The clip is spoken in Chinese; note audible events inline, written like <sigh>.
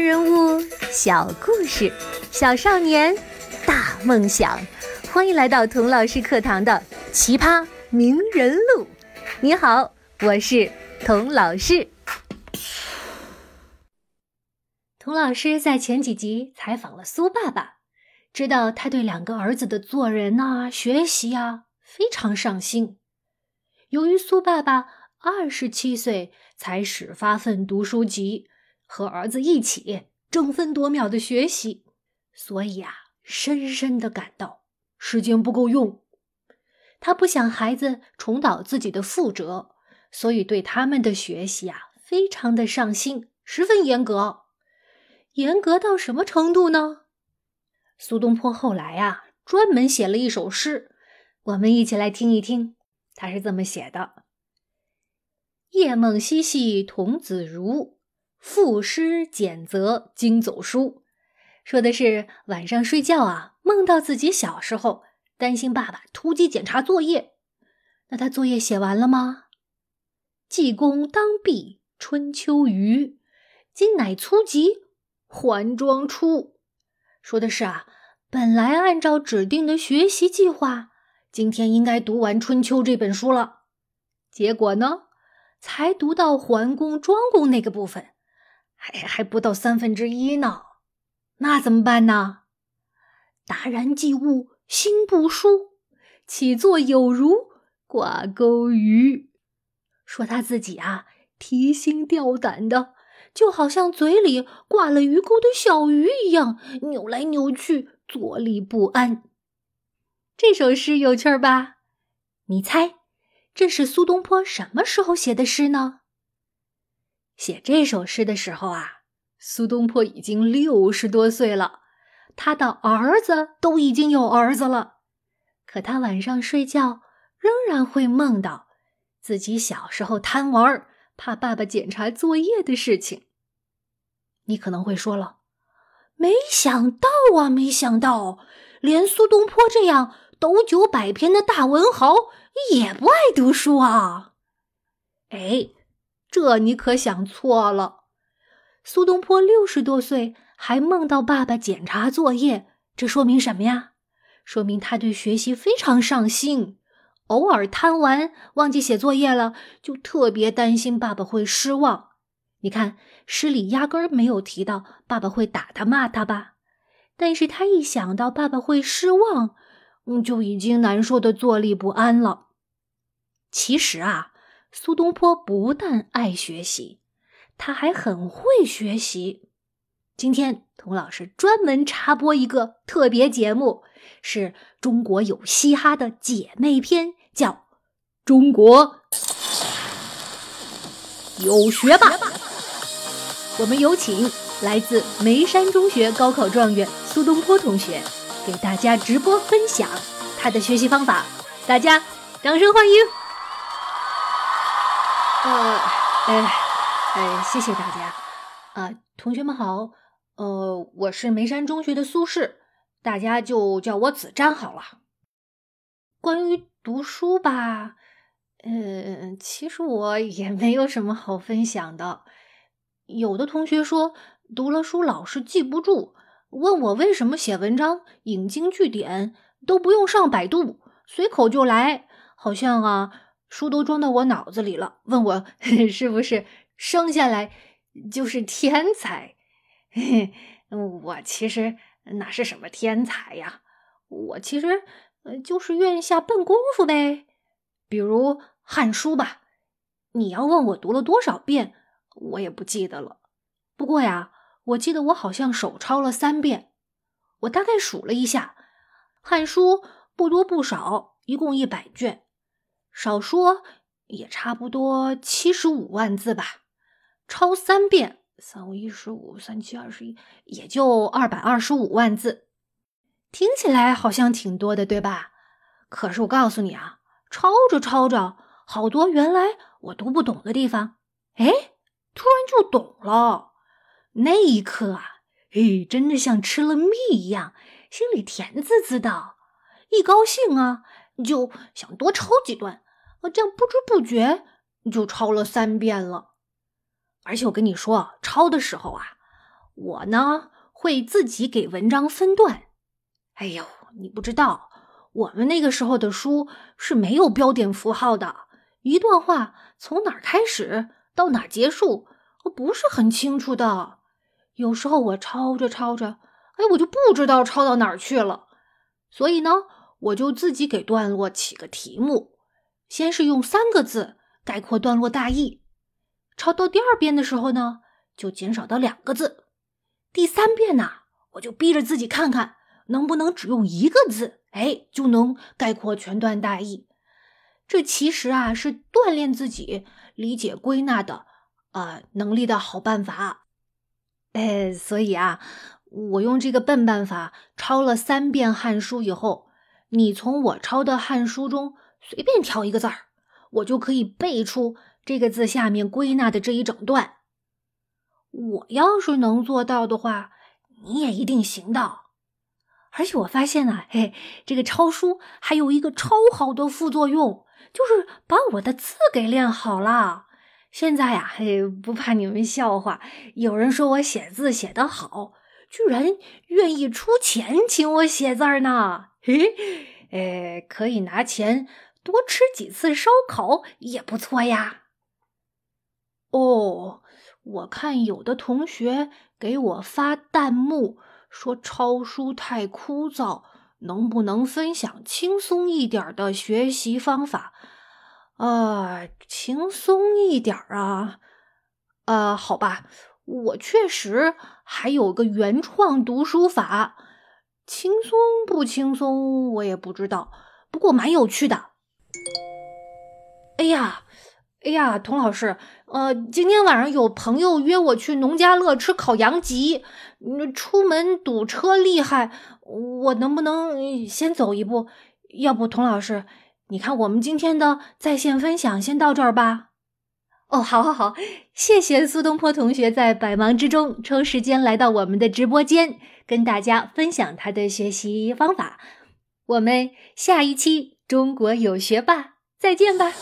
人物，小故事，小少年，大梦想。欢迎来到童老师课堂的《奇葩名人录》。你好，我是童老师。童老师在前几集采访了苏爸爸，知道他对两个儿子的做人呐、学习呀非常上心。由于苏爸爸二十七岁才始发奋读书籍。和儿子一起争分夺秒的学习，所以啊，深深的感到时间不够用。他不想孩子重蹈自己的覆辙，所以对他们的学习啊，非常的上心，十分严格。严格到什么程度呢？苏东坡后来啊，专门写了一首诗，我们一起来听一听。他是这么写的：“夜梦嬉戏童子如。”赋诗简则经走书，说的是晚上睡觉啊，梦到自己小时候，担心爸爸突击检查作业。那他作业写完了吗？济公当壁春秋余，今乃粗疾还庄出。说的是啊，本来按照指定的学习计划，今天应该读完《春秋》这本书了，结果呢，才读到桓公庄公那个部分。还还不到三分之一呢，那怎么办呢？达然既悟心不舒，起坐有如挂钩鱼。说他自己啊，提心吊胆的，就好像嘴里挂了鱼钩的小鱼一样，扭来扭去，坐立不安。这首诗有趣儿吧？你猜，这是苏东坡什么时候写的诗呢？写这首诗的时候啊，苏东坡已经六十多岁了，他的儿子都已经有儿子了，可他晚上睡觉仍然会梦到自己小时候贪玩，怕爸爸检查作业的事情。你可能会说了，没想到啊，没想到，连苏东坡这样斗酒百篇的大文豪也不爱读书啊！哎。这你可想错了，苏东坡六十多岁还梦到爸爸检查作业，这说明什么呀？说明他对学习非常上心，偶尔贪玩忘记写作业了，就特别担心爸爸会失望。你看诗里压根儿没有提到爸爸会打他骂他吧？但是他一想到爸爸会失望，嗯，就已经难受的坐立不安了。其实啊。苏东坡不但爱学习，他还很会学习。今天童老师专门插播一个特别节目，是中国有嘻哈的姐妹篇，叫《中国有学霸》。我们有请来自眉山中学高考状元苏东坡同学，给大家直播分享他的学习方法。大家掌声欢迎！呃，哎，哎，谢谢大家，啊，同学们好，呃，我是眉山中学的苏轼，大家就叫我子瞻好了。关于读书吧，呃，其实我也没有什么好分享的。有的同学说读了书老是记不住，问我为什么写文章引经据典都不用上百度，随口就来，好像啊。书都装到我脑子里了，问我 <laughs> 是不是生下来就是天才？<laughs> 我其实哪是什么天才呀？我其实就是愿下笨功夫呗。比如《汉书》吧，你要问我读了多少遍，我也不记得了。不过呀，我记得我好像手抄了三遍。我大概数了一下，《汉书》不多不少，一共一百卷。少说也差不多七十五万字吧，抄三遍，三五一十五，三七二十一，也就二百二十五万字，听起来好像挺多的，对吧？可是我告诉你啊，抄着抄着，好多原来我读不懂的地方，哎，突然就懂了。那一刻啊，嘿，真的像吃了蜜一样，心里甜滋滋的，一高兴啊。就想多抄几段，啊，这样不知不觉就抄了三遍了。而且我跟你说，抄的时候啊，我呢会自己给文章分段。哎呦，你不知道，我们那个时候的书是没有标点符号的，一段话从哪儿开始到哪儿结束，我不是很清楚的。有时候我抄着抄着，哎，我就不知道抄到哪儿去了。所以呢，我就自己给段落起个题目，先是用三个字概括段落大意。抄到第二遍的时候呢，就减少到两个字。第三遍呢，我就逼着自己看看能不能只用一个字，哎，就能概括全段大意。这其实啊，是锻炼自己理解归纳的呃能力的好办法。哎，所以啊，我用这个笨办法抄了三遍《汉书》以后，你从我抄的《汉书》中随便挑一个字儿，我就可以背出这个字下面归纳的这一整段。我要是能做到的话，你也一定行的。而且我发现啊，嘿，这个抄书还有一个超好的副作用，就是把我的字给练好了。现在呀，嘿，不怕你们笑话，有人说我写字写得好，居然愿意出钱请我写字儿呢。嘿，呃，可以拿钱多吃几次烧烤也不错呀。哦，我看有的同学给我发弹幕说抄书太枯燥，能不能分享轻松一点的学习方法？啊，轻松一点啊，啊，好吧，我确实还有个原创读书法，轻松不轻松我也不知道，不过蛮有趣的。哎呀，哎呀，童老师，呃，今天晚上有朋友约我去农家乐吃烤羊脊，出门堵车厉害，我能不能先走一步？要不，童老师？你看，我们今天的在线分享先到这儿吧。哦，好，好，好，谢谢苏东坡同学在百忙之中抽时间来到我们的直播间，跟大家分享他的学习方法。我们下一期《中国有学霸》再见吧。